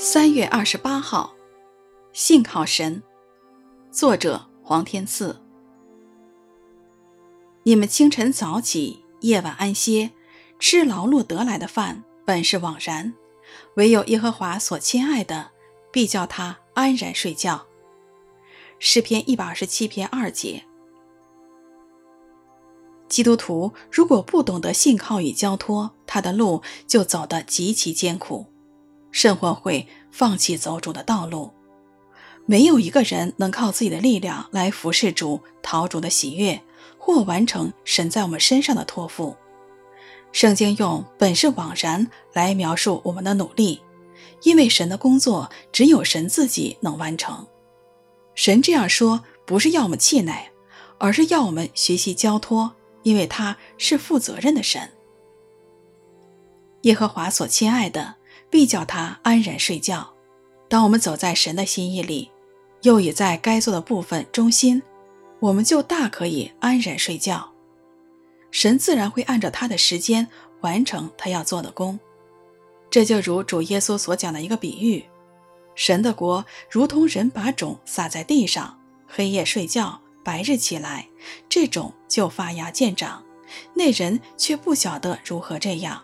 三月二十八号，信靠神。作者黄天赐。你们清晨早起，夜晚安歇，吃劳碌得来的饭，本是枉然；唯有耶和华所亲爱的，必叫他安然睡觉。诗篇一百二十七篇二节。基督徒如果不懂得信靠与交托，他的路就走得极其艰苦。甚或会放弃走主的道路。没有一个人能靠自己的力量来服侍主、讨主的喜悦，或完成神在我们身上的托付。圣经用“本是枉然”来描述我们的努力，因为神的工作只有神自己能完成。神这样说，不是要我们气馁，而是要我们学习交托，因为他是负责任的神。耶和华所亲爱的。必叫他安然睡觉。当我们走在神的心意里，又已在该做的部分忠心，我们就大可以安然睡觉。神自然会按照他的时间完成他要做的工。这就如主耶稣所讲的一个比喻：神的国如同人把种撒在地上，黑夜睡觉，白日起来，这种就发芽见长，那人却不晓得如何这样。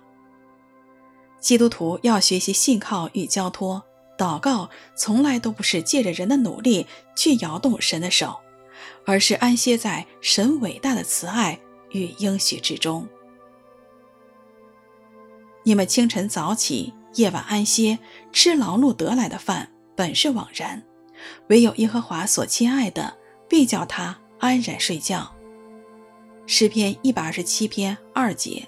基督徒要学习信靠与交托，祷告从来都不是借着人的努力去摇动神的手，而是安歇在神伟大的慈爱与应许之中。你们清晨早起，夜晚安歇，吃劳碌得来的饭，本是枉然；唯有耶和华所亲爱的，必叫他安然睡觉。诗篇一百二十七篇二节。